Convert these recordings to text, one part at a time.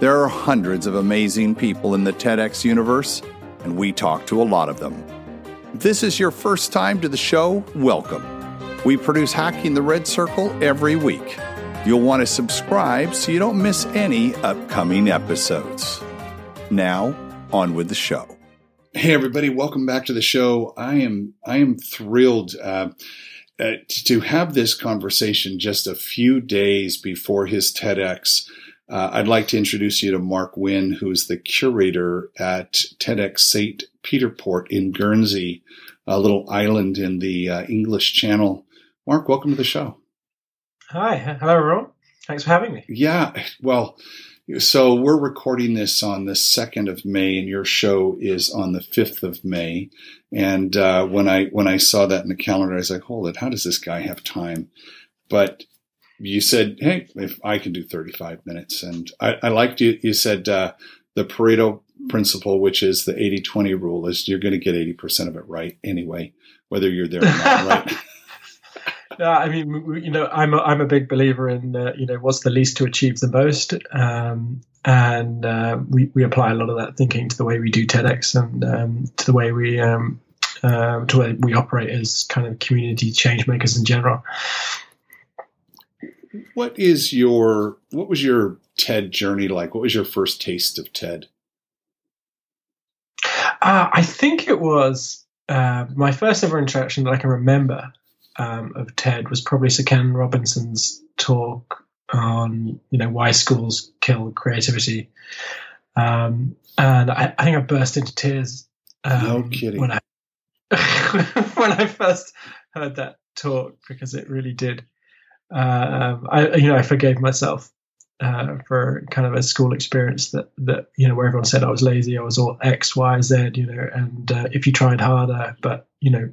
There are hundreds of amazing people in the TEDx universe, and we talk to a lot of them. If this is your first time to the show, welcome. We produce Hacking the Red Circle every week. You'll want to subscribe so you don't miss any upcoming episodes. Now, on with the show. Hey everybody, welcome back to the show. I am I am thrilled uh, uh, to have this conversation just a few days before his TEDx uh, I'd like to introduce you to Marc Winn, who is the curator at TEDx St. Peter Port in Guernsey, a little island in the uh, English Channel. Mark, welcome to the show. Hi. Hello, everyone. Thanks for having me. Yeah. Well, so we're recording this on the 2nd of May, and your show is on the 5th of May. And uh, when I when I saw that in the calendar, I was like, hold it, how does this guy have time? But you said, "Hey, if I can do 35 minutes," and I, I liked you. You said uh, the Pareto principle, which is the 80-20 rule, is you're going to get 80% of it right anyway, whether you're there or not, right? Yeah, I mean, you know, I'm a, I'm a big believer in uh, you know what's the least to achieve the most, um, and uh, we we apply a lot of that thinking to the way we do TEDx and um, to the way we um, uh, to the way we operate as kind of community change makers in general what is your what was your TED journey like? What was your first taste of TED? Uh, I think it was uh, my first ever interaction that I can remember um, of TED was probably Sir Ken Robinson's talk on you know why schools kill creativity, um, and I, I, think I burst into tears. Um, no kidding. When I when I first heard that talk because it really did uh, I you know I forgave myself uh, for kind of a school experience that that you know where everyone said I was lazy, I was all X, Y, Z, you know, and uh, if you tried harder, but you know,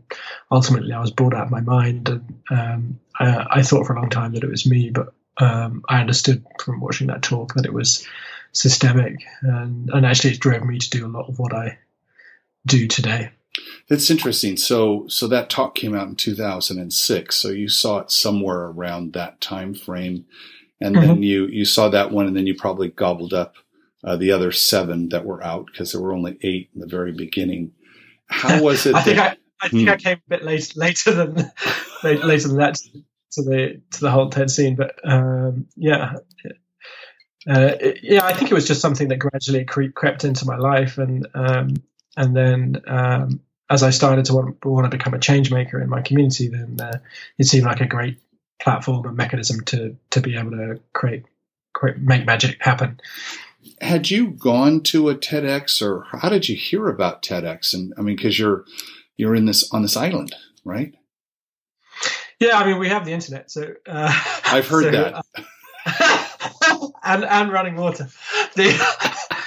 ultimately I was brought out of my mind, and um, I, I, thought for a long time that it was me, but um, I understood from watching that talk that it was systemic, and and actually it drove me to do a lot of what I do today. That's interesting. So, so that talk came out in 2006. So you saw it somewhere around that time frame, and mm-hmm. then you you saw that one, and then you probably gobbled up uh, the other seven that were out because there were only eight in the very beginning. How was it? I think I, I think hmm. I came a bit late, later than later than that to the to the whole TED scene, but um, yeah. Uh, yeah, I think it was just something that gradually cre- crept into my life, and um, and then um, as I started to want, want, to become a change maker in my community, then uh, it seemed like a great platform and mechanism to to be able to create, create make magic happen. Had you gone to a TEDx, or how did you hear about TEDx? And I mean, because you're you're in this on this island, right? Yeah, I mean, we have the internet, so uh, I've heard so, that. Uh, and and running water. The,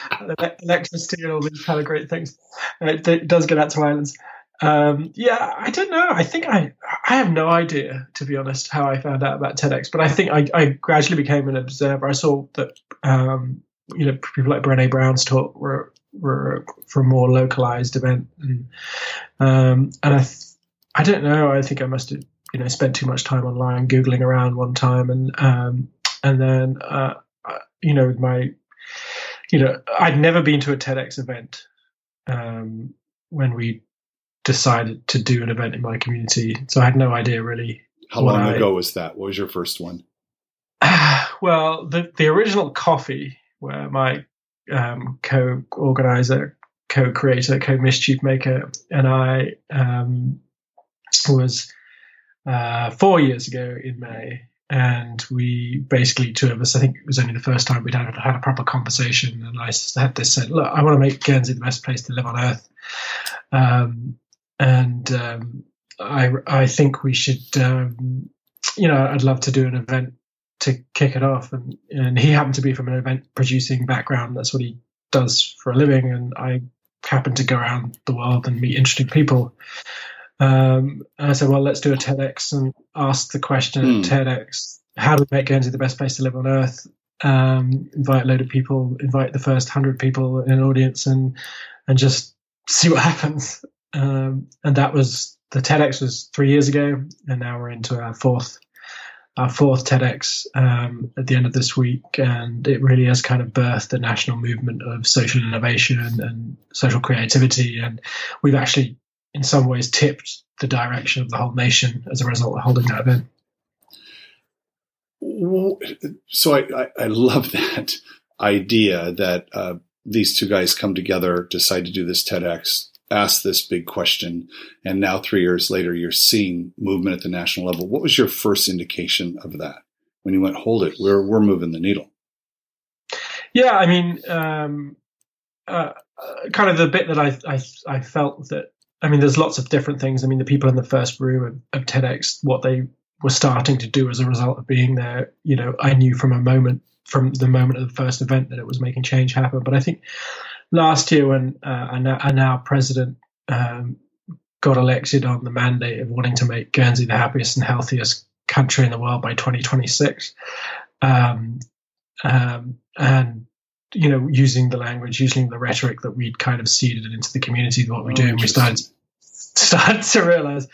electricity and all these kind of great things. It, does get out to islands. Um, yeah, I don't know. I think I I have no idea, to be honest, how I found out about TEDx. But I think I, I gradually became an observer. I saw that um, you know people like Brené Brown's talk were were for a more localized event, and um, and I th- I don't know. I think I must have you know spent too much time online googling around one time, and um, and then uh, you know with my you know, I'd never been to a TEDx event um, when we decided to do an event in my community, so I had no idea really. How long I, ago was that? What was your first one? well, the the original coffee, where my um, co-organizer, co-creator, co-mischief maker, and I um, was uh, four years ago in May, and we basically two of us. I think it was only the first time we'd had, had a proper conversation, and I had this said, "Look, I want to make Guernsey the best place to live on earth," um, and um, I I think we should, um, you know, I'd love to do an event to kick it off, and and he happened to be from an event producing background. That's what he does for a living, and I happen to go around the world and meet interesting people. Um, and I said, well, let's do a TEDx and ask the question mm. at TEDx: How do we make Guernsey the best place to live on earth? Um, invite a load of people, invite the first hundred people in an audience, and and just see what happens. Um, and that was the TEDx was three years ago, and now we're into our fourth our fourth TEDx um, at the end of this week, and it really has kind of birthed a national movement of social innovation and social creativity. And we've actually, in some ways, tipped the direction of the whole nation as a result of holding that event. So I, I, I love that idea that uh, these two guys come together, decide to do this TEDx, ask this big question, and now three years later, you're seeing movement at the national level. What was your first indication of that when you went, hold it, we're we're moving the needle? Yeah, I mean, um, uh, kind of the bit that I, I I felt that I mean, there's lots of different things. I mean, the people in the first room of, of TEDx, what they were starting to do as a result of being there, you know, I knew from a moment from the moment of the first event that it was making change happen. But I think last year when uh, now president um, got elected on the mandate of wanting to make Guernsey the happiest and healthiest country in the world by 2026, um, um, and you know, using the language, using the rhetoric that we'd kind of seeded into the community, what we oh, do, and we started started to realize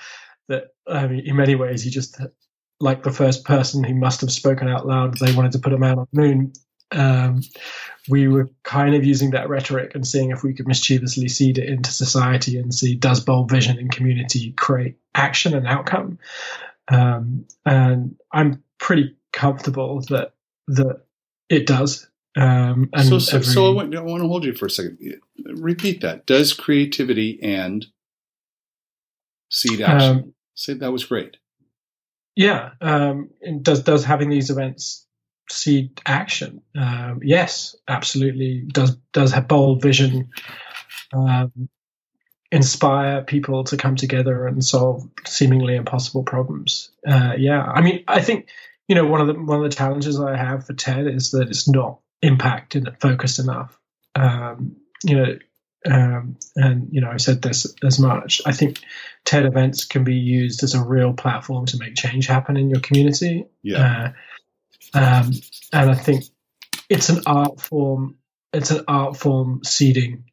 that I mean, in many ways, he just like the first person who must have spoken out loud. They wanted to put a man on the moon um, we were kind of using that rhetoric and seeing if we could mischievously seed it into society and see does bold vision and community create action and outcome. Um, and I'm pretty comfortable that that it does. Um, and so, so, every, so I, want, I want to hold you for a second. Repeat that. Does creativity and seed action? Um, Say that was great. Yeah. Um, does does having these events seed action. Um, yes, absolutely. Does does have bold vision, um, inspire people to come together and solve seemingly impossible problems. Uh, yeah, I mean, I think you know one of the one of the challenges I have for TED is that it's not impact and focused enough. Um, you know. Um, and you know, I've said this as much. I think TED events can be used as a real platform to make change happen in your community. Yeah. Uh, um, and I think it's an art form. It's an art form seeding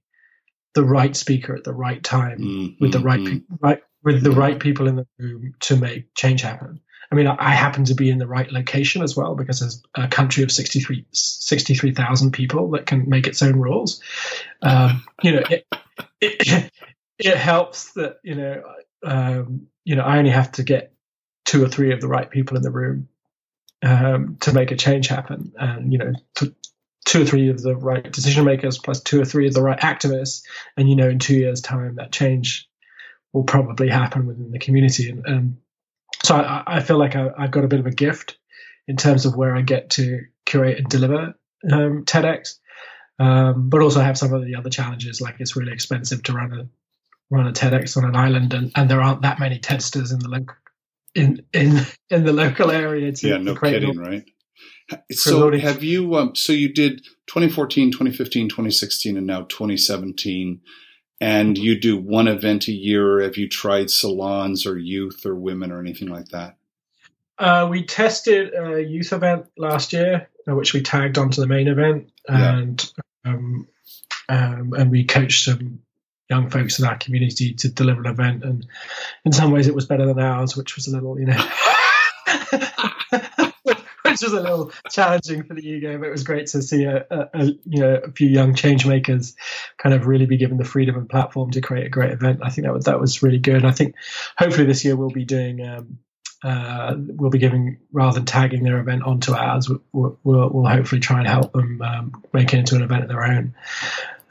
the right speaker at the right time mm-hmm. with the right, mm-hmm. pe- right with the right people in the room to make change happen. I mean, I, happen to be in the right location as well because there's a country of 63,000 63, people that can make its own rules. Um, you know, it, it, it, helps that, you know, um, you know, I only have to get two or three of the right people in the room um, to make a change happen. And, you know, two or three of the right decision makers plus two or three of the right activists. And, you know, in two years' time, that change will probably happen within the community. And, and so I, I, feel like I, have got a bit of a gift in terms of where I get to curate and deliver um, TEDx. Um, but also have some of the other challenges, like it's really expensive to run a run a TEDx on an island, and, and there aren't that many TEDsters in the local in in in the local area to yeah no kidding right? So have you um, so you did 2014 2015 2016 and now 2017 and you do one event a year have you tried salons or youth or women or anything like that uh, we tested a youth event last year, uh, which we tagged onto the main event, and yeah. um, um, and we coached some young folks in our community to deliver an event. And in some ways, it was better than ours, which was a little, you know. was a little challenging for the ego, but it was great to see a, a, a, you know a few young change makers kind of really be given the freedom and platform to create a great event. I think that was, that was really good. And I think hopefully this year we'll be doing um, uh, we'll be giving rather than tagging their event onto ours. We'll, we'll, we'll hopefully try and help them um, make it into an event of their own.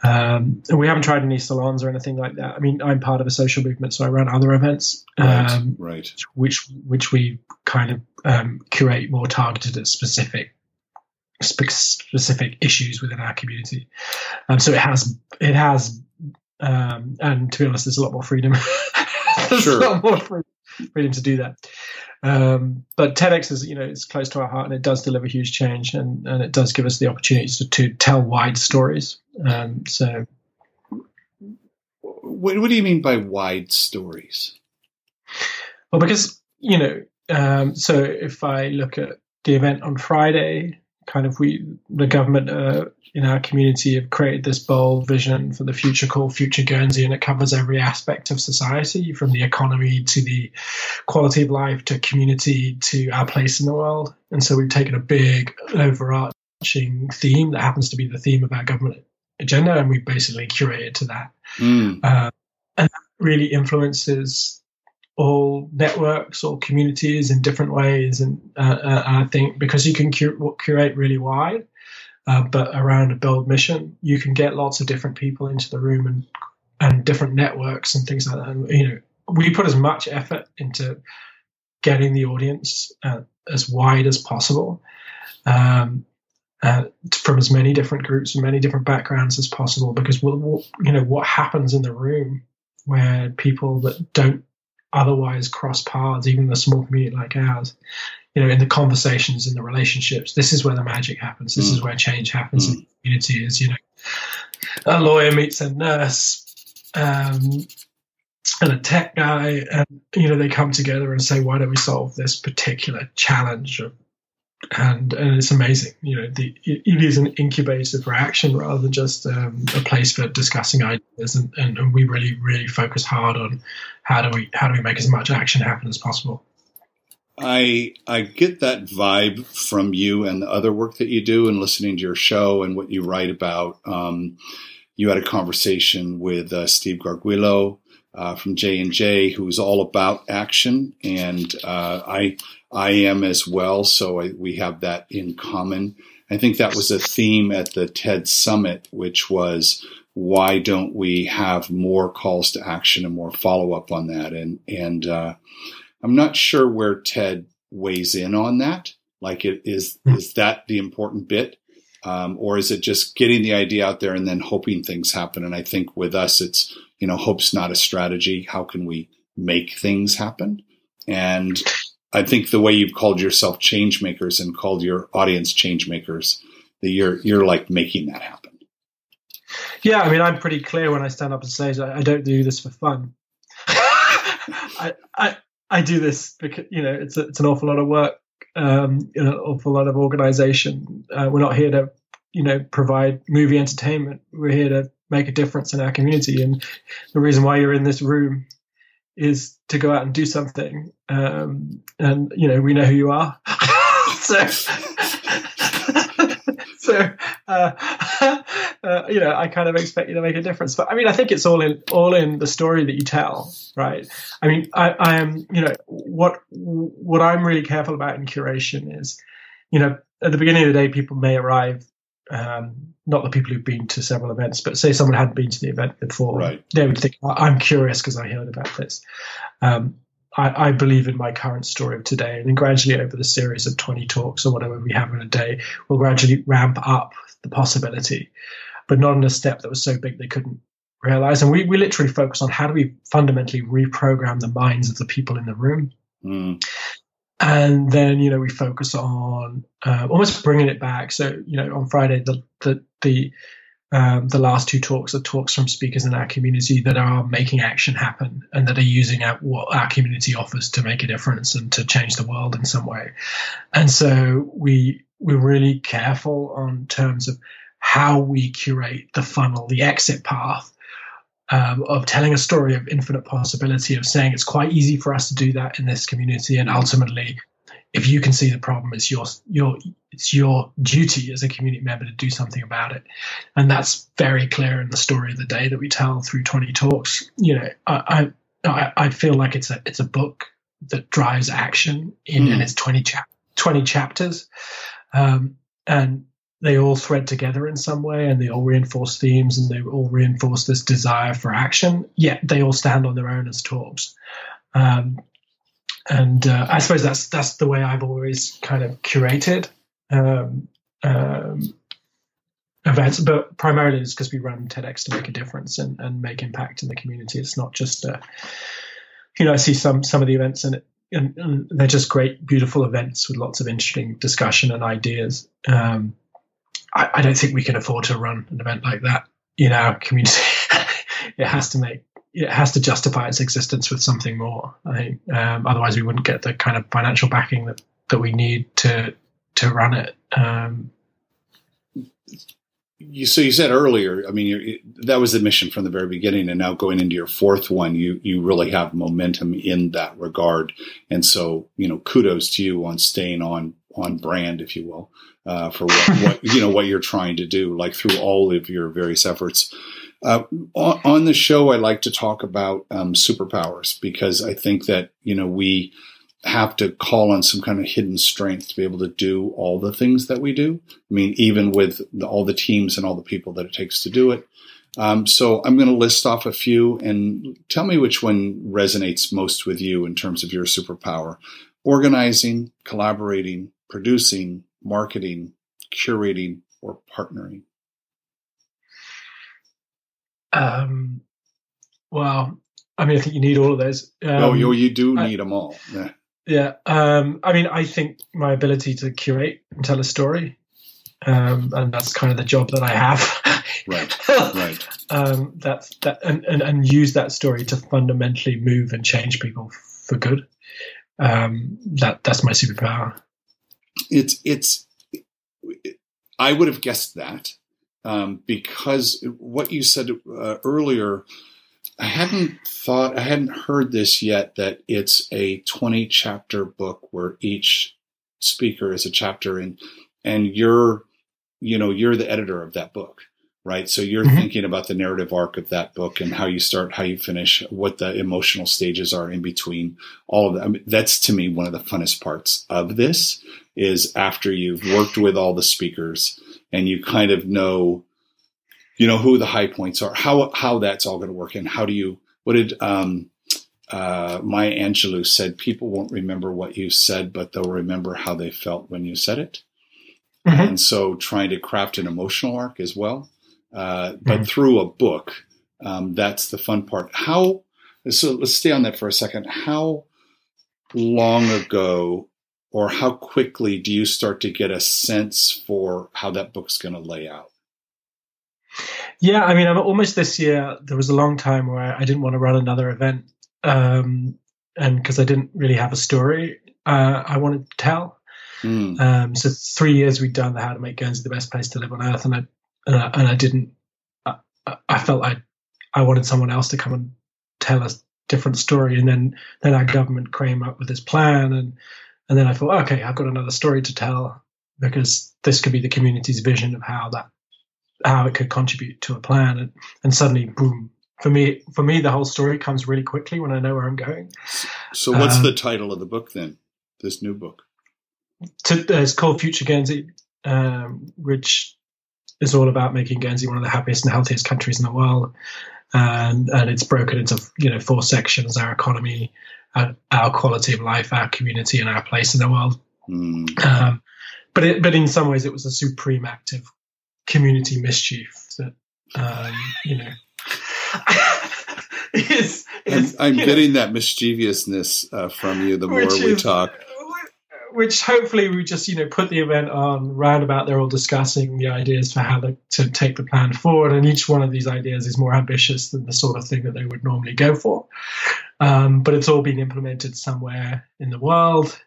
Um, and we haven't tried any salons or anything like that. I mean, I'm part of a social movement, so I run other events, um, right, which which we kind of um, curate more targeted at specific specific issues within our community. Um, so it has it has, um, and to be honest, there's a lot more freedom. there's sure. a lot more freedom to do that. Um, but TEDx is, you know, it's close to our heart and it does deliver huge change and, and it does give us the opportunity to, to tell wide stories. Um, so, what, what do you mean by wide stories? Well, because you know, um, so if I look at the event on Friday, kind of we, the government uh, in our community have created this bold vision for the future called Future Guernsey, and it covers every aspect of society from the economy to the quality of life to community to our place in the world. And so we've taken a big overarching theme that happens to be the theme of our government agenda, and we've basically curated to that. Mm. Uh, and that really influences all networks or communities in different ways. And, uh, uh, I think because you can cur- curate really wide, uh, but around a build mission, you can get lots of different people into the room and and different networks and things like that. And you know, we put as much effort into getting the audience uh, as wide as possible. Um, uh, from as many different groups and many different backgrounds as possible, because we'll, we'll, you know what happens in the room where people that don't otherwise cross paths, even in a small community like ours, you know, in the conversations, in the relationships, this is where the magic happens. This mm. is where change happens mm. in the community. Is you know, a lawyer meets a nurse. Um, and a tech guy, and you know they come together and say, "Why don't we solve this particular challenge and and it's amazing. You know, the, it is an incubator for action rather than just um, a place for discussing ideas. And, and, we really really focus hard on how do we how do we make as much action happen as possible. I I get that vibe from you and the other work that you do, and listening to your show and what you write about. Um, you had a conversation with uh, Steve Garguilo uh, from J and J, who's all about action, and uh, I I am as well. So I, we have that in common. I think that was a theme at the TED Summit, which was why don't we have more calls to action and more follow up on that? And and uh, I'm not sure where TED weighs in on that. Like, it is hmm. is that the important bit? Um, or is it just getting the idea out there and then hoping things happen? And I think with us, it's you know, hope's not a strategy. How can we make things happen? And I think the way you've called yourself change makers and called your audience change makers, that you're you're like making that happen. Yeah, I mean, I'm pretty clear when I stand up and say I, don't do this for fun. I, I I do this because you know it's a, it's an awful lot of work, um, an awful lot of organization. Uh, we're not here to you know provide movie entertainment. We're here to make a difference in our community, and the reason why you're in this room is to go out and do something. Um, and you know, we know who you are. so, so uh, uh, you know, I kind of expect you to make a difference. But I mean, I think it's all in all in the story that you tell, right? I mean, I, I am, you know, what what I'm really careful about in curation is, you know, at the beginning of the day, people may arrive um, not the people who've been to several events, but say someone hadn't been to the event before, right. they would think, I'm curious because I heard about this. Um, I, I, believe in my current story of today. And then gradually over the series of 20 talks or whatever we have in a day, we'll gradually ramp up the possibility, but not in a step that was so big they couldn't realize. And we, we literally focus on how do we fundamentally reprogram the minds of the people in the room. Mm and then you know we focus on uh, almost bringing it back. So you know on Friday the the the um, the last two talks are talks from speakers in our community that are making action happen and that are using our, what our community offers to make a difference and to change the world in some way. And so we we're really careful on terms of how we curate the funnel, the exit path um, of telling a story of infinite possibility, of saying it's quite easy for us to do that in this community, and ultimately, if you can see the problem, it's your your it's your duty as a community member to do something about it, and that's very clear in the story of the day that we tell through twenty talks. You know, I I, I feel like it's a it's a book that drives action in, mm. in its 20, chap- 20 chapters, um, and they all thread together in some way and they all reinforce themes and they all reinforce this desire for action, yet they all stand on their own as talks. Um, and uh, I suppose that's that's the way I've always kind of curated um, um, events, but primarily it's because we run TEDx to make a difference and, and make impact in the community. It's not just, uh, you know, I see some some of the events and and, and they're just great, beautiful events with lots of interesting discussion and ideas. Um, I, I, don't think we can afford to run an event like that in our community. it has to make it has to justify its existence with something more. I think um, otherwise we wouldn't get the kind of financial backing that, that we need to to run it. Um, you, so you said earlier, I mean, that was the mission from the very beginning, and now going into your fourth one, you you really have momentum in that regard, and so you know, kudos to you on staying on on brand, if you will, uh, for what, what you know what you're trying to do, like through all of your various efforts. Uh, on, on, the show, I like to talk about um, superpowers because I think that you know we have to call on some kind of hidden strength to be able to do all the things that we do. I mean, even with the, all the teams and all the people that it takes to do it. Um, so I'm going to list off a few and tell me which one resonates most with you in terms of your superpower. Organizing, collaborating, producing, marketing, curating, or partnering. Um, well, I mean, I think you need all of those. Um, oh, you, you do need I, them all. Yeah. Yeah, um, I mean, I think my ability to curate and tell a story, um, and that's kind of the job that I have. right, right. Um, that's that, and, and, and use that story to fundamentally move and change people for good. Um, that that's my superpower. It's it's. I would have guessed that um, because what you said uh, earlier I hadn't thought, I hadn't heard this yet that it's a 20 chapter book where each speaker is a chapter and, and you're, you know, you're the editor of that book, right? So you're mm-hmm. thinking about the narrative arc of that book and how you start, how you finish, what the emotional stages are in between all of that. I mean, that's to me one of the funnest parts of this is after you've worked with all the speakers and you kind of know you know who the high points are, how how that's all going to work, and how do you? What did um, uh, Maya Angelou said? People won't remember what you said, but they'll remember how they felt when you said it. Mm-hmm. And so, trying to craft an emotional arc as well, uh, but mm-hmm. through a book. Um, that's the fun part. How? So let's stay on that for a second. How long ago or how quickly do you start to get a sense for how that book's going to lay out? Yeah, I mean, I'm almost this year. There was a long time where I didn't want to run another event, um, and because I didn't really have a story uh, I wanted to tell. Mm. Um, so three years we'd done the How to Make Guernsey the Best Place to Live on Earth, and I and I, and I didn't. I, I, felt I I wanted someone else to come and tell a different story, and then then our government came up with this plan, and and then I thought, okay, I've got another story to tell because this could be the community's vision of how that how it could contribute to a plan. And, and suddenly boom for me for me the whole story comes really quickly when i know where i'm going. So what's um, the title of the book then? This new book? to, uh, it's called future guernsey um, which is all about making guernsey one of the happiest and healthiest countries in the world and, and it's broken into you know four sections our economy our, our quality of life our community and our place in the world mm. um, but it, but in some ways it was a supreme act of community mischief that um, you know is, is I'm, I'm getting know, that mischievousness uh, from you the more we talk. Which hopefully we just you know put the event on roundabout. They're all discussing the ideas for how to, to take the plan forward, and each one of these ideas is more ambitious than the sort of thing that they would normally go for. Um, but it's all been implemented somewhere in the world.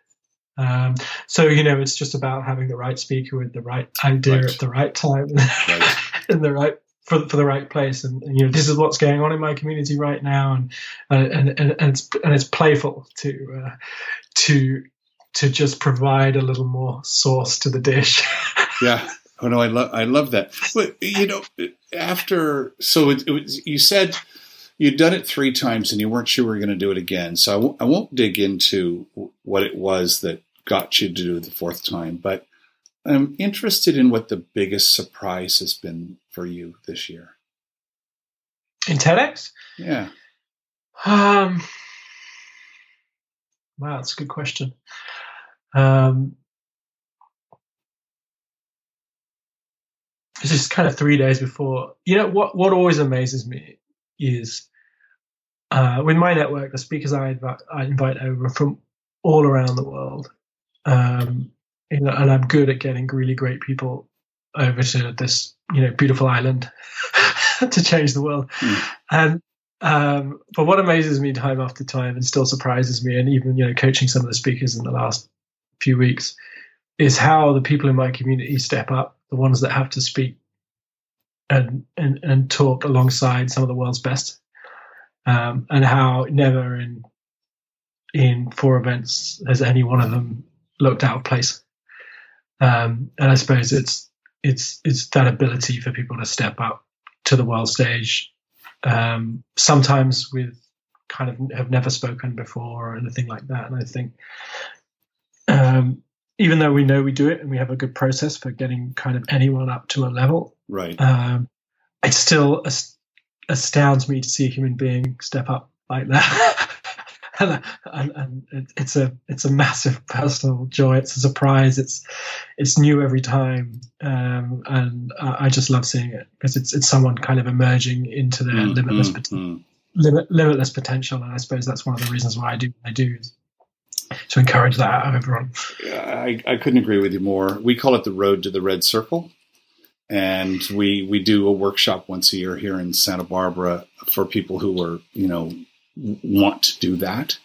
Um, so you know, it's just about having the right speaker with the right idea right. at the right time, right. in the right for for the right place. And, and, you know, this is what's going on in my community right now, and and and, and it's and it's playful to uh, to to just provide a little more sauce to the dish. yeah. Oh no, I love I love that. But you know, after so it, it was, you said you'd done it three times and you weren't sure we were going to do it again. So I w- I won't dig into what it was that got you to do the fourth time, but I'm interested in what the biggest surprise has been for you this year. In TEDx? Yeah. Um, wow, that's a good question. Um, this is kind of three days before. You know what? What always amazes me is uh, with my network, the speakers I invite, I invite over from all around the world. Um, you know, and I'm good at getting really great people over to this, you know, beautiful island to change the world. Mm. And um, but what amazes me time after time and still surprises me, and even you know, coaching some of the speakers in the last few weeks, is how the people in my community step up, the ones that have to speak and and, and talk alongside some of the world's best, um, and how never in in four events has any one of them looked out of place. Um, and I suppose it's it's it's that ability for people to step up to the world stage, um, sometimes with kind of have never spoken before or anything like that. And I think um, even though we know we do it and we have a good process for getting kind of anyone up to a level, right? Um, it still astounds me to see a human being step up like that. and, and, and, it's a it's a massive personal joy. It's a surprise. It's it's new every time, um, and I just love seeing it because it's it's someone kind of emerging into their mm, limitless mm, mm. Limit, limitless potential, and I suppose that's one of the reasons why I do what I do to encourage that of everyone. I, I couldn't agree with you more. We call it the road to the red circle and we we do a workshop once a year here in Santa Barbara for people who are you know want to do that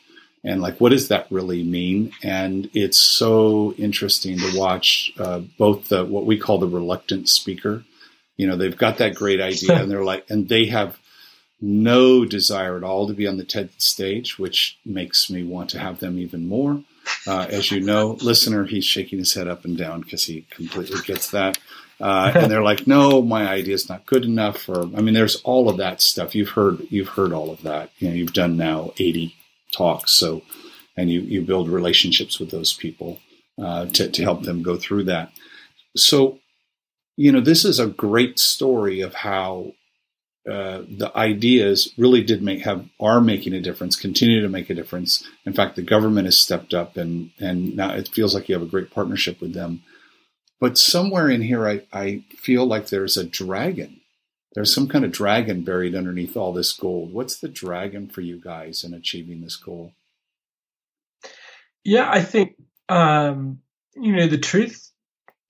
and like what does that really mean and it's so interesting to watch uh, both the what we call the reluctant speaker you know they've got that great idea and they're like and they have no desire at all to be on the TED stage, which makes me want to have them even more. Uh, as you know, listener, he's shaking his head up and down because he completely gets that. Uh, and they're like, "No, my idea is not good enough." Or, I mean, there's all of that stuff. You've heard, you've heard all of that. You know, you've done now 80 talks, so and you you build relationships with those people uh, to to help them go through that. So, you know, this is a great story of how uh, the ideas really did make have are making a difference, continue to make a difference. In fact, the government has stepped up, and and now it feels like you have a great partnership with them. But somewhere in here, I, I feel like there's a dragon. There's some kind of dragon buried underneath all this gold. What's the dragon for you guys in achieving this goal? Yeah, I think, um, you know, the truth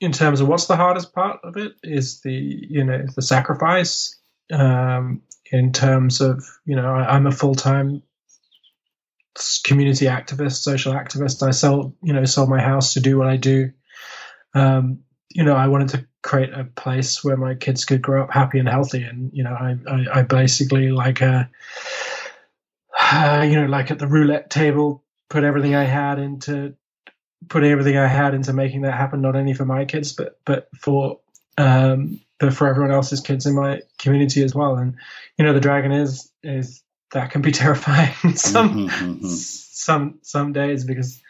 in terms of what's the hardest part of it is the, you know, the sacrifice um, in terms of, you know, I, I'm a full time community activist, social activist. I sell, you know, sell my house to do what I do um, you know, I wanted to create a place where my kids could grow up happy and healthy. And, you know, I, I, I basically like a, uh, you know, like at the roulette table, put everything I had into, put everything I had into making that happen, not only for my kids, but, but for, um, but for everyone else's kids in my community as well. And, you know, the dragon is, is that can be terrifying some, mm-hmm, mm-hmm. some, some days because,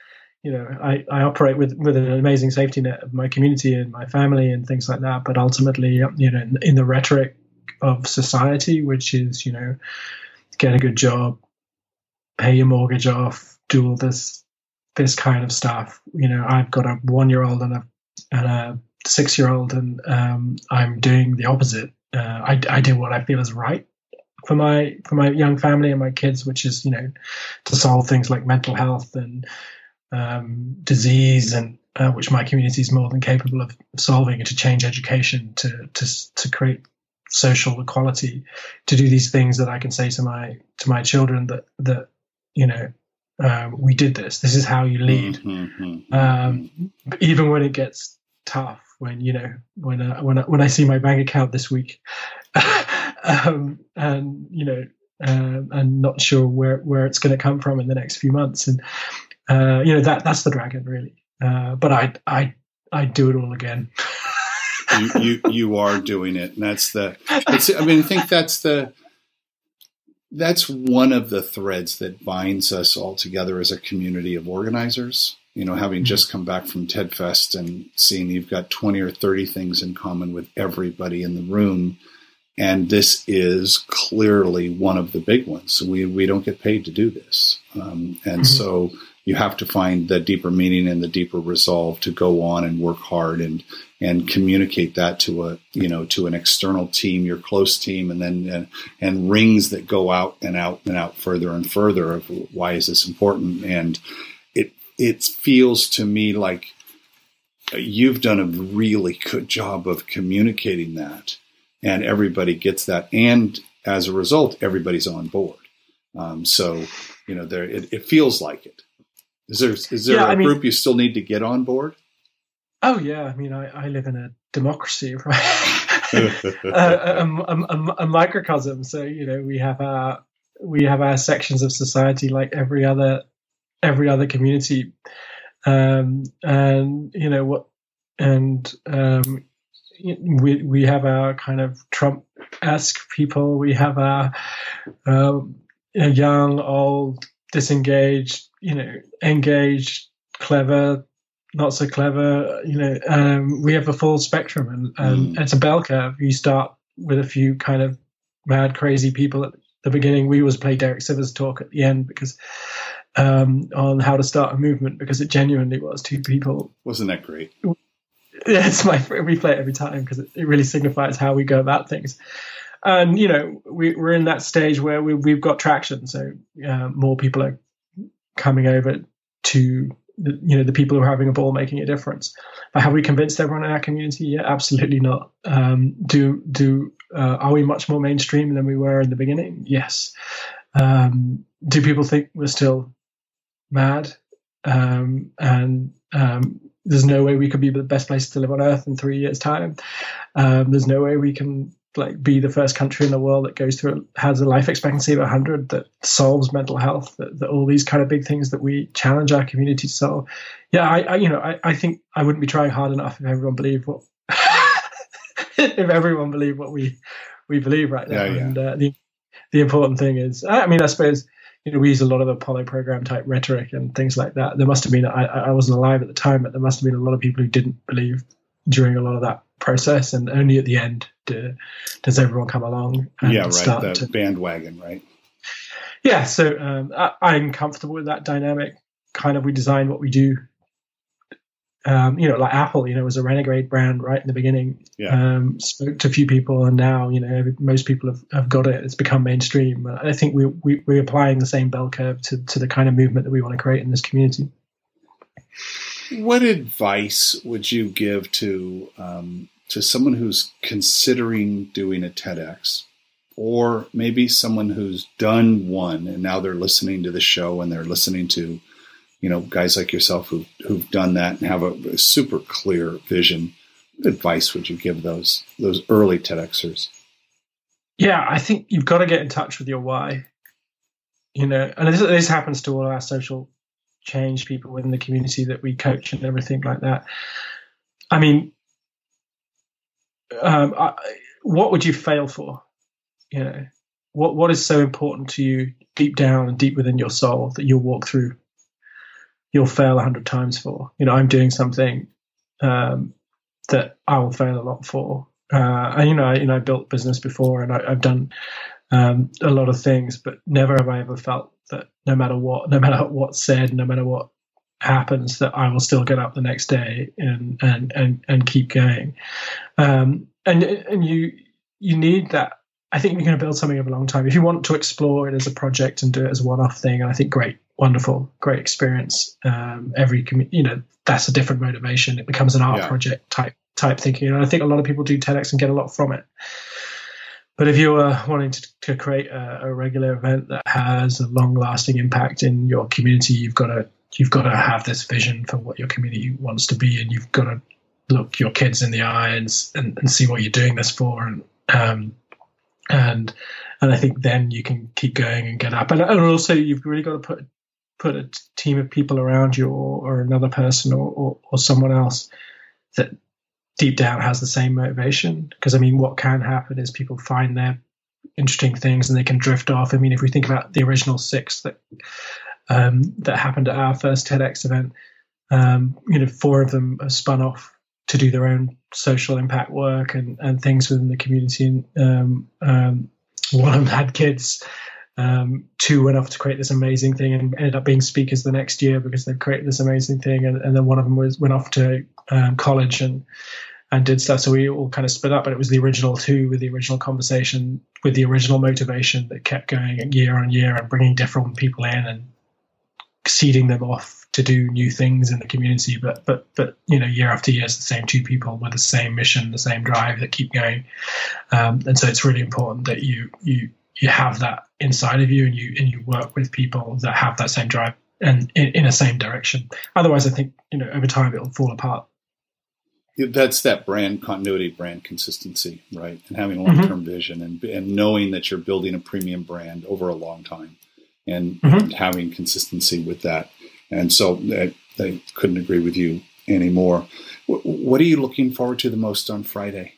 you know, I, I operate with, with an amazing safety net of my community and my family and things like that. But ultimately, you know, in, in the rhetoric of society, which is, you know, get a good job, pay your mortgage off, do all this this kind of stuff. You know, I've got a one year old and a and a six year old, and um, I'm doing the opposite. Uh, I, I do what I feel is right for my for my young family and my kids, which is you know to solve things like mental health and um, disease and uh, which my community is more than capable of solving and to change education to, to, to create social equality to do these things that I can say to my to my children that that you know um, we did this this is how you lead mm-hmm, mm-hmm. um, even when it gets tough when you know when uh, when I, when I see my bank account this week um, and you know uh, and not sure where where it's going to come from in the next few months and uh, you know that that's the dragon really. Uh, but I I I do it all again. you, you you are doing it, and that's the. I mean, I think that's the. That's one of the threads that binds us all together as a community of organizers. You know, having just mm-hmm. come back from TED Fest and seeing you've got twenty or thirty things in common with everybody in the room, and this is clearly one of the big ones. We we don't get paid to do this, um, and mm-hmm. so you have to find the deeper meaning and the deeper resolve to go on and work hard and and communicate that to a you know to an external team, your close team, and then and, and rings that go out and out and out further and further of why is this important and it it feels to me like you've done a really good job of communicating that, and everybody gets that, and as a result, everybody's on board. Um, so you know, there it, it, feels like it. Is there is there yeah, a I mean, group you still need to get on board? Oh yeah, I mean, I, I live in a democracy, right? a, a, a, a, microcosm. So you know, we have our we have our sections of society like every other every other community, um, and you know what, and um, we we have our kind of Trump esque people. We have our um, young, old, disengaged, you know, engaged, clever, not so clever. You know, um, we have a full spectrum, and, and mm. it's a bell curve. You start with a few kind of mad, crazy people at the beginning. We always play Derek Sivers talk at the end because um, on how to start a movement because it genuinely was two people. Wasn't that great? Yeah, it's my we play it every time because it, it really signifies how we go about things and you know we, are in that stage where we, have got traction so uh, more people are coming over to you know the people who are having a ball making a difference. But have we convinced everyone in our community? Yeah absolutely not. Um, do do uh, are we much more mainstream than we were in the beginning? Yes. Um, do people think we're still mad? Um, and um, there's no way we could be the best place to live on earth in three years time. Um, there's no way we can like be the first country in the world that goes through has a life expectancy of 100 that solves mental health that, that, all these kind of big things that we challenge our community to solve. Yeah i, I you know I, I think i wouldn't be trying hard enough if everyone believed what if everyone believed what we we believe right now. Yeah, yeah. and uh, the the important thing is i mean i suppose you know we use a lot of apollo program type rhetoric and things like that. There must have been i, I wasn't alive at the time but there must have been a lot of people who didn't believe during a lot of that process, and only at the end do, does everyone come along. yeah, right. the to, bandwagon, right? Yeah, so um, I, am comfortable with that dynamic. Kind of, we design what we do. Um, you know, like Apple, you know, was a renegade brand right in the beginning. Yeah. Um, spoke to a few people, and now, you know, most people have, have got it. It's become mainstream. I think we, we, we're applying the same bell curve to, to the kind of movement that we want to create in this community. What advice would you give to um, to someone who's considering doing a TEDx, or maybe someone who's done one and now they're listening to the show and they're listening to, you know, guys like yourself who who've done that and have a, a super clear vision? What advice would you give those those early TEDxers? Yeah, I think you've got to get in touch with your why. You know, and this, this happens to all our social change people within the community that we coach and everything like that. I mean, um, I, what would you fail for? You know, what what is so important to you deep down and deep within your soul that you'll walk through, you'll fail a hundred times for? You know, I'm doing something um, that I will fail a lot for. Uh, and you know, I, you know, I built business before, and I, have done um, a lot of things, but never have I ever felt that no matter what, no matter what's said, no matter what happens, that I will still get up the next day and and and and keep going. Um, and and you you need that. I think you're going to build something over a long time. If you want to explore it as a project and do it as a one-off thing, and I think great, wonderful, great experience. Um, every you know that's a different motivation. It becomes an art yeah. project type type thinking, and I think a lot of people do TEDx and get a lot from it. But if you are wanting to, create a, a, regular event that has a long-lasting impact in your community, you've got to you've got to have this vision for what your community wants to be, and you've got to look your kids in the eye and and, and see what you're doing this for, and um, and and I think then you can keep going and get up. And, and also, you've really got to put put a team of people around you, or, or another person, or, or, or someone else that deep down has the same motivation. Because I mean, what can happen is people find their interesting things and they can drift off. I mean, if we think about the original six that um, that happened at our first TEDx event, um, you know, four of them have spun off to do their own social impact work and, and things within the community. And um, um one of them had kids. Um, two went off to create this amazing thing and ended up being speakers the next year because they created this amazing thing. And, and then one of them was went off to um, college and and did stuff. So we all kind of split up, but it was the original two with the original conversation, with the original motivation that kept going year on year and bringing different people in and seeding them off to do new things in the community. But but but you know, year after year, it's the same two people with the same mission, the same drive that keep going. Um, and so it's really important that you you you have that inside of you, and you and you work with people that have that same drive and in, in the same direction. Otherwise, I think you know over time it'll fall apart. That's that brand continuity, brand consistency, right? And having a long term mm-hmm. vision and and knowing that you're building a premium brand over a long time, and, mm-hmm. and having consistency with that. And so I, I couldn't agree with you anymore. What are you looking forward to the most on Friday?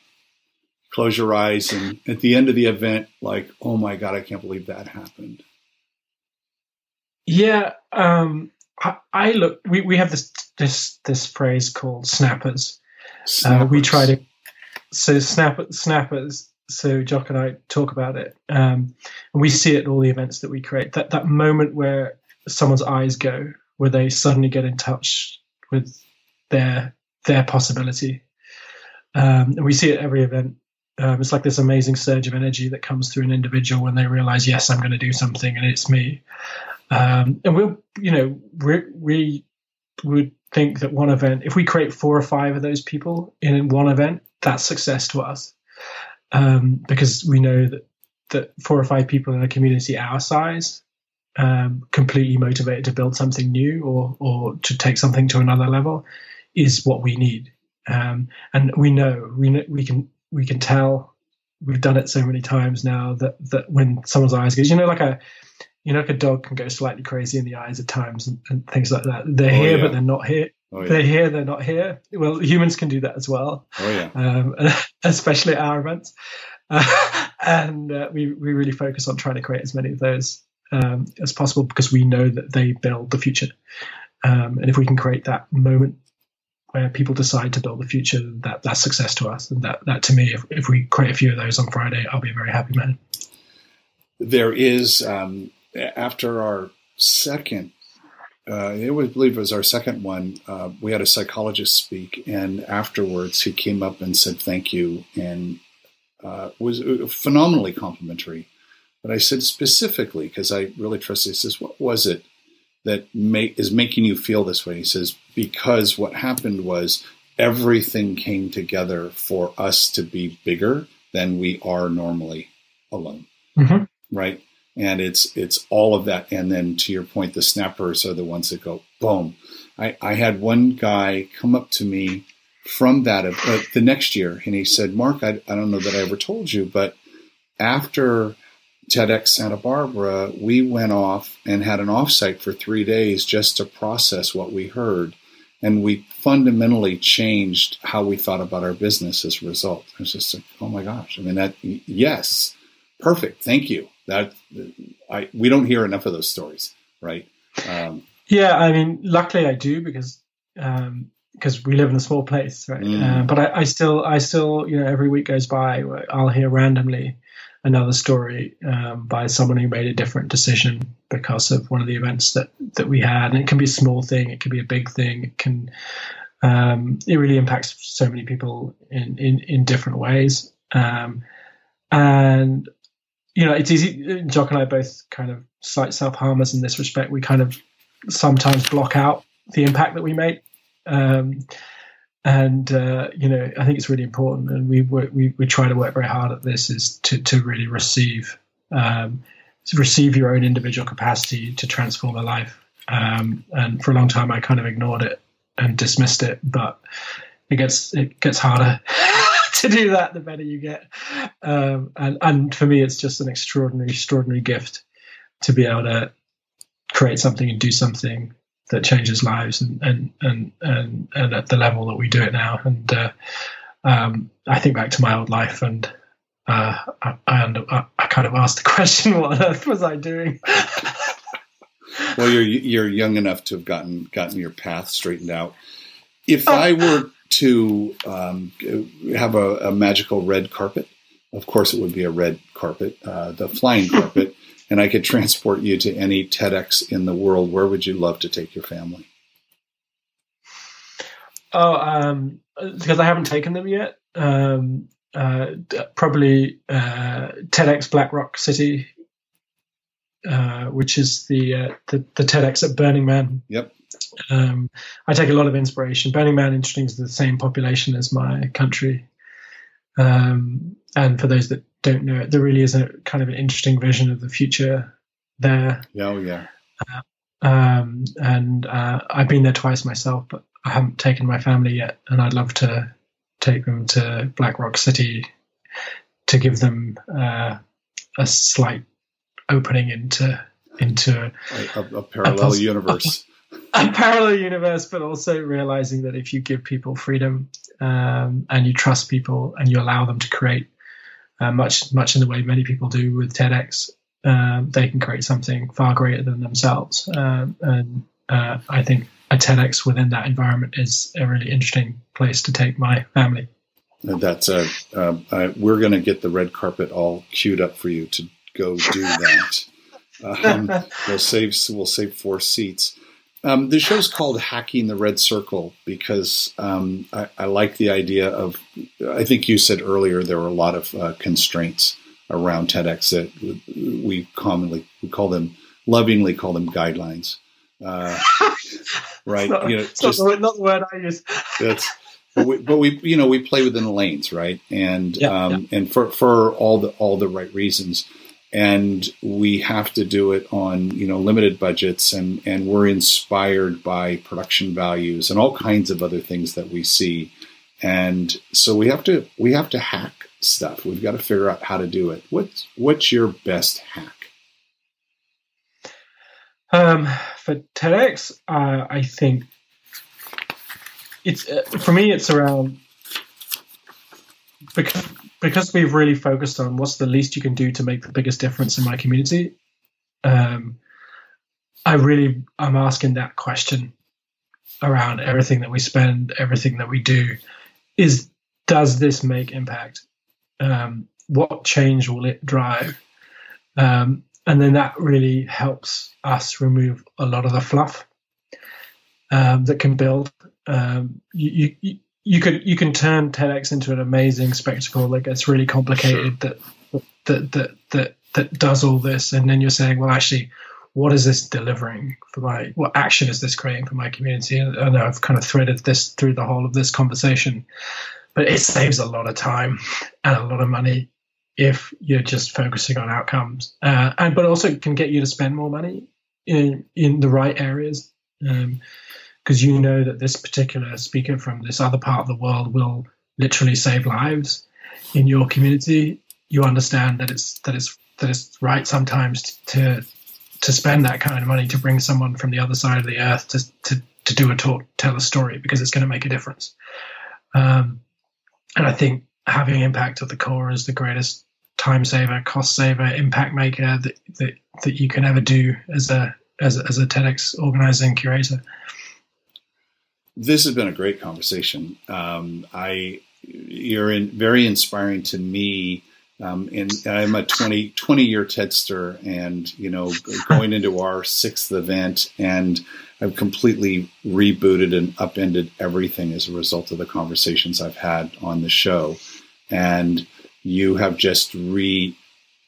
Close your eyes and at the end of the event, like, oh my God, I can't believe that happened. Yeah, um, I, I, look. We, we have this this this phrase called snappers. Uh, we try to so snap snappers. So Jock and I talk about it, um, and we see it at all the events that we create. That that moment where someone's eyes go, where they suddenly get in touch with their their possibility, um, and we see it every event. Um, it's like this amazing surge of energy that comes through an individual when they realize, yes, I'm going to do something, and it's me. Um, and we'll, you know, we we would think that one event, if we create four or five of those people in one event, that's success to us, um, because we know that that four or five people in a community our size, um, completely motivated to build something new or or to take something to another level, is what we need. Um, and we know we we can we can tell we've done it so many times now that that when someone's eyes goes, you know, like a you know, like a dog can go slightly crazy in the eyes at times and, and things like that. They're oh, here, yeah. but they're not here. Oh, yeah. They're here, they're not here. Well, humans can do that as well. Oh yeah. Um, especially at our events, uh, and uh, we we really focus on trying to create as many of those um, as possible because we know that they build the future. Um, and if we can create that moment where people decide to build the future, that that's success to us. And that that to me, if, if we create a few of those on Friday, I'll be a very happy man. There is um, after our second, uh, it was I believe it was our second one, uh, we had a psychologist speak, and afterwards he came up and said thank you, and uh, was uh, phenomenally complimentary. But I said specifically because I really trust. He says, "What was it that is making you feel this way?" He says, "Because what happened was everything came together for us to be bigger than we are normally alone." Mm-hmm. Right and it's it's all of that. And then to your point, the snappers are the ones that go boom. I, I had one guy come up to me from that uh, the next year, and he said, "Mark, I, I don't know that I ever told you, but after." TEDx Santa Barbara, we went off and had an offsite for three days just to process what we heard. And we fundamentally changed how we thought about our business as a result. It was just like, oh my gosh. I mean, that, yes, perfect. Thank you. That I we don't hear enough of those stories, right? Um, yeah, I mean, luckily I do because um, because we live in a small place, right? Mm. Uh, but I, I, still, I still, you know, every week goes by, I'll hear randomly another story um, by someone who made a different decision because of one of the events that that we had. And it can be a small thing, it can be a big thing, it can. Um, it really impacts so many people in in, in different ways. Um, and you know, it's easy. Jock and I both kind of slight self harmers in this respect. We kind of sometimes block out the impact that we make. Um, and uh, you know, I think it's really important, and we work, we we try to work very hard at this is to to really receive um, to receive your own individual capacity to transform a life. Um, and for a long time, I kind of ignored it and dismissed it, but it gets it gets harder to do that, the better you get. Um, and, and for me, it's just an extraordinary, extraordinary gift to be able to create something and do something that changes lives and and and and, and at the level that we do it now. And uh, um, I think back to my old life and. Uh, I, I, I kind of asked the question, "What on earth was I doing?" well, you're you're young enough to have gotten gotten your path straightened out. If oh. I were to um, have a, a, magical red carpet. Of course, it would be a red carpet, uh, the flying carpet, and I could transport you to any TEDx in the world. Where would you love to take your family? Oh, um, because I haven't taken them yet. Um, uh, probably uh, TEDx Black Rock City uh, which is the, uh, the, the TEDx at Burning Man. Yep. Um, I take a lot of inspiration. Burning Man, interesting, is the same population as my country. Um, and for those that don't know it, there really is a kind of an interesting vision of the future there. Oh yeah. Uh, um, and uh, I've been there twice myself, but I haven't taken my family yet, and I'd love to take them to Black Rock City to give them uh, a slight opening into into a, a, a parallel a universe. A, parallel universe, but also realizing that if you give people freedom um, and you trust people and you allow them to create uh, much much in the way many people do with TEDx, um, they can create something far greater than themselves. Um, and uh, I think a TEDx within that environment is a really interesting place to take my family. That's a. Uh, uh, we're going to get the red carpet all queued up for you to go do that. Um, we'll save. We'll save four seats. Um, the show's called Hacking the Red Circle because um, I, I, like the idea of. I think you said earlier there were a lot of uh, constraints around TEDx that we commonly we call them lovingly call them guidelines. Uh, right? Not, you know, just, not, the, not the word I use. That's but we, but we, you know, we play within the lanes, right? And yeah, um, yeah. and for for all the all the right reasons. And we have to do it on you know limited budgets, and and we're inspired by production values and all kinds of other things that we see. And so we have to we have to hack stuff. We've got to figure out how to do it. What's what's your best hack? Um, for TEDx, uh, I think it's uh, for me. It's around because because we've really focused on what's the least you can do to make the biggest difference in my community. Um, I really I'm asking that question around everything that we spend, everything that we do. Is does this make impact? Um, what change will it drive? Um, and then that really helps us remove a lot of the fluff um, that can build um, you, you you can you can turn TEDx into an amazing spectacle that gets really complicated sure. that, that that that that does all this, and then you're saying, well, actually, what is this delivering for my what action is this creating for my community? And I know I've kind of threaded this through the whole of this conversation, but it saves a lot of time and a lot of money if you're just focusing on outcomes, uh, and but also can get you to spend more money in in the right areas. Um, because you know that this particular speaker from this other part of the world will literally save lives in your community, you understand that it's that it's that it's right sometimes to to spend that kind of money to bring someone from the other side of the earth to to, to do a talk, tell a story because it's going to make a difference. Um, and I think having impact at the core is the greatest time saver, cost saver, impact maker that that, that you can ever do as a as, as a TEDx organizing curator this has been a great conversation. Um, I you're in, very inspiring to me. Um, and I'm a 20, 20 year TEDster and, you know, going into our sixth event and I've completely rebooted and upended everything as a result of the conversations I've had on the show. And you have just re,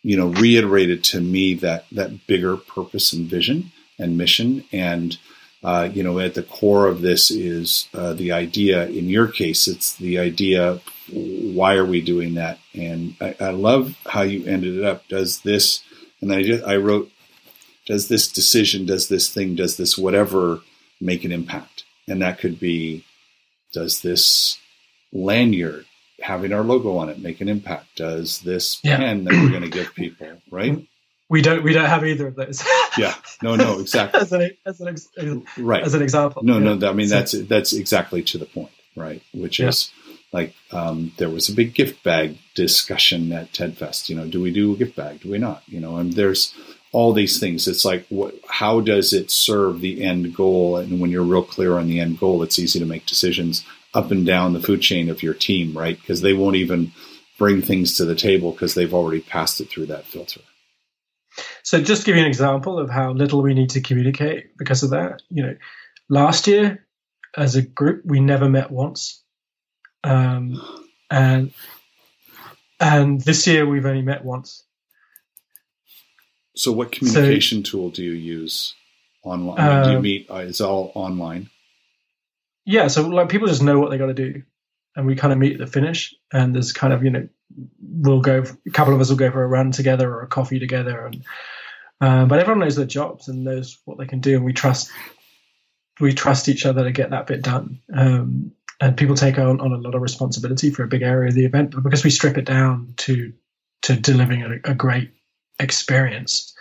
you know, reiterated to me that, that bigger purpose and vision and mission. And, uh, you know, at the core of this is uh, the idea. In your case, it's the idea. Why are we doing that? And I, I love how you ended it up. Does this? And I just I wrote, does this decision, does this thing, does this whatever make an impact? And that could be, does this lanyard having our logo on it make an impact? Does this yeah. pen that we're going to give people, right? We don't we don't have either of those. yeah, no, no, exactly. as an as an ex, right as an example. No, yeah. no, I mean so, that's that's exactly to the point, right? Which yeah. is like um, there was a big gift bag discussion at TEDfest. You know, do we do a gift bag? Do we not? You know, and there's all these things. It's like, what, how does it serve the end goal? And when you're real clear on the end goal, it's easy to make decisions up and down the food chain of your team, right? Because they won't even bring things to the table because they've already passed it through that filter. So just give you an example of how little we need to communicate because of that. You know, last year as a group we never met once, um, and and this year we've only met once. So, what communication so, tool do you use online? Um, do you um, meet? Is it's all online. Yeah, so like people just know what they got to do, and we kind of meet at the finish, and there's kind of you know we'll go a couple of us will go for a run together or a coffee together, and um, but everyone knows their jobs and knows what they can do, and we trust we trust each other to get that bit done. Um, and people take on, on a lot of responsibility for a big area of the event, but because we strip it down to to delivering a, a great experience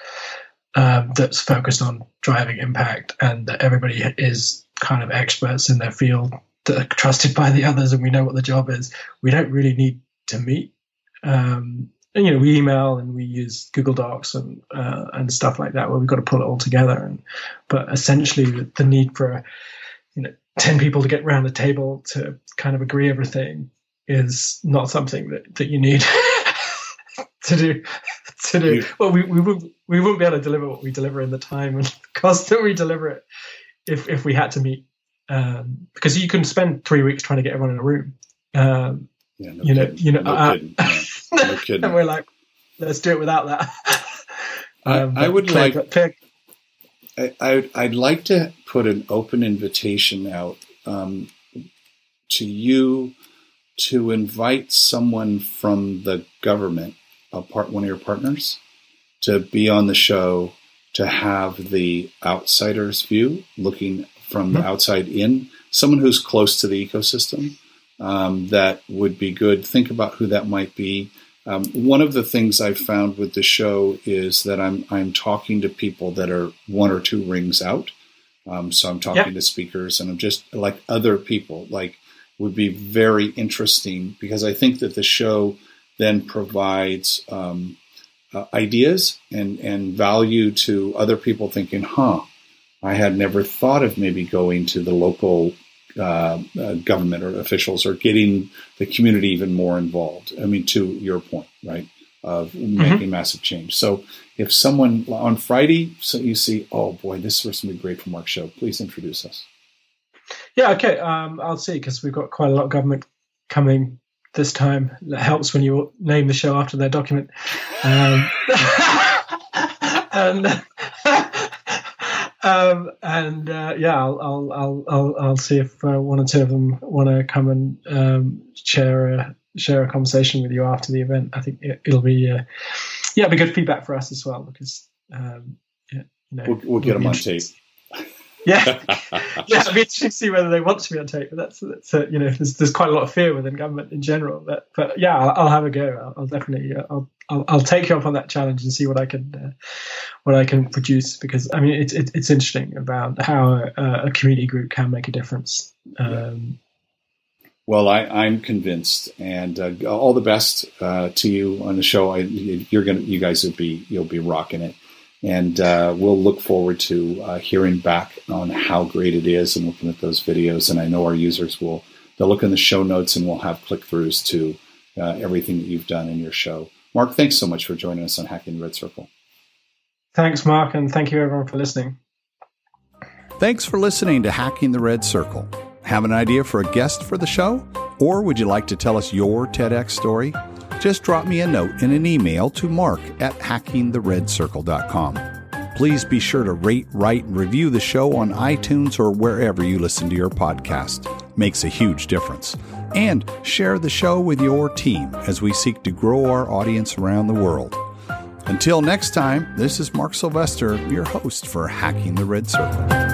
um, that's focused on driving impact, and that everybody is kind of experts in their field that are trusted by the others, and we know what the job is. We don't really need to meet. Um, and, you know, we email and we use Google Docs and uh, and stuff like that, where we've got to pull it all together. And but essentially, the, the need for you know 10 people to get around the table to kind of agree everything is not something that, that you need to do to do well we, we wouldn't we wouldn't be able to deliver what we deliver in the time and cost that we deliver it if if we had to meet um, because you can spend three weeks trying to get everyone in a room um, yeah, no you know kidding. you know no uh, kidding. No, and we're like let's do it without that um, I, I, would like I, would like to put an open invitation out um, to you to invite someone from the government, a part one of your partners, to be on the show to have the outsider's view, looking from the mm-hmm. outside in, someone who's close to the ecosystem. Um, that would be good. Think about who that might be. Um, one of the things I've found with the show is that I'm I'm talking to people that are one or two rings out. Um, so I'm talking yep. to speakers, and I'm just like other people. Like would be very interesting because I think that the show then provides um, uh, ideas and and value to other people thinking, huh, I had never thought of maybe going to the local uh, uh, government or officials or getting the community even more involved. I mean, to your point, right, of mm-hmm. making massive change. So if someone on Friday, so you see, oh boy, this going to be great for Mark's show, please introduce us. Yeah, okay, um, I'll see because we've got quite a lot of government coming this time. That helps when you name the show after their document. Um, and um, and uh, yeah, I'll, I'll, I'll I'll I'll see if uh, one or two of them want to come and um, share a share a conversation with you after the event. I think it, will be uh, yeah, it'll be good feedback for us as well because um, yeah, you know, we'll, we'll get them on tape. Yeah, yeah. It'd be interesting to see whether they want to be on tape. But that's, that's uh, you know, there's, there's quite a lot of fear within government in general. But but yeah, I'll, I'll have a go. I'll, I'll definitely uh, I'll, I'll, I'll take you up on that challenge and see what I can uh, what I can produce because I mean it's it, it's interesting about how a, a, community group can make a difference. Um, well, I, I'm convinced, and uh, all the best uh, to you on the show. I, you're gonna, you guys will be, you'll be rocking it and uh, we'll look forward to uh, hearing back on how great it is and looking at those videos. And I know our users will they'll look in the show notes and we'll have click throughs to uh, everything that you've done in your show. Marc, thanks so much for joining us on Hacking the Red Circle. Thanks, Mark, and thank you everyone for listening. Thanks for listening to Hacking the Red Circle. Have an idea for a guest for the show? Or would you like to tell us your TEDx story? Just drop me a note in an email to mark at hackingtheredcircle.com. Please be sure to rate, write, and review the show on iTunes or wherever you listen to your podcast. Makes a huge difference. And share the show with your team as we seek to grow our audience around the world. Until next time, this is Mark Sylvester, your host for Hacking the Red Circle.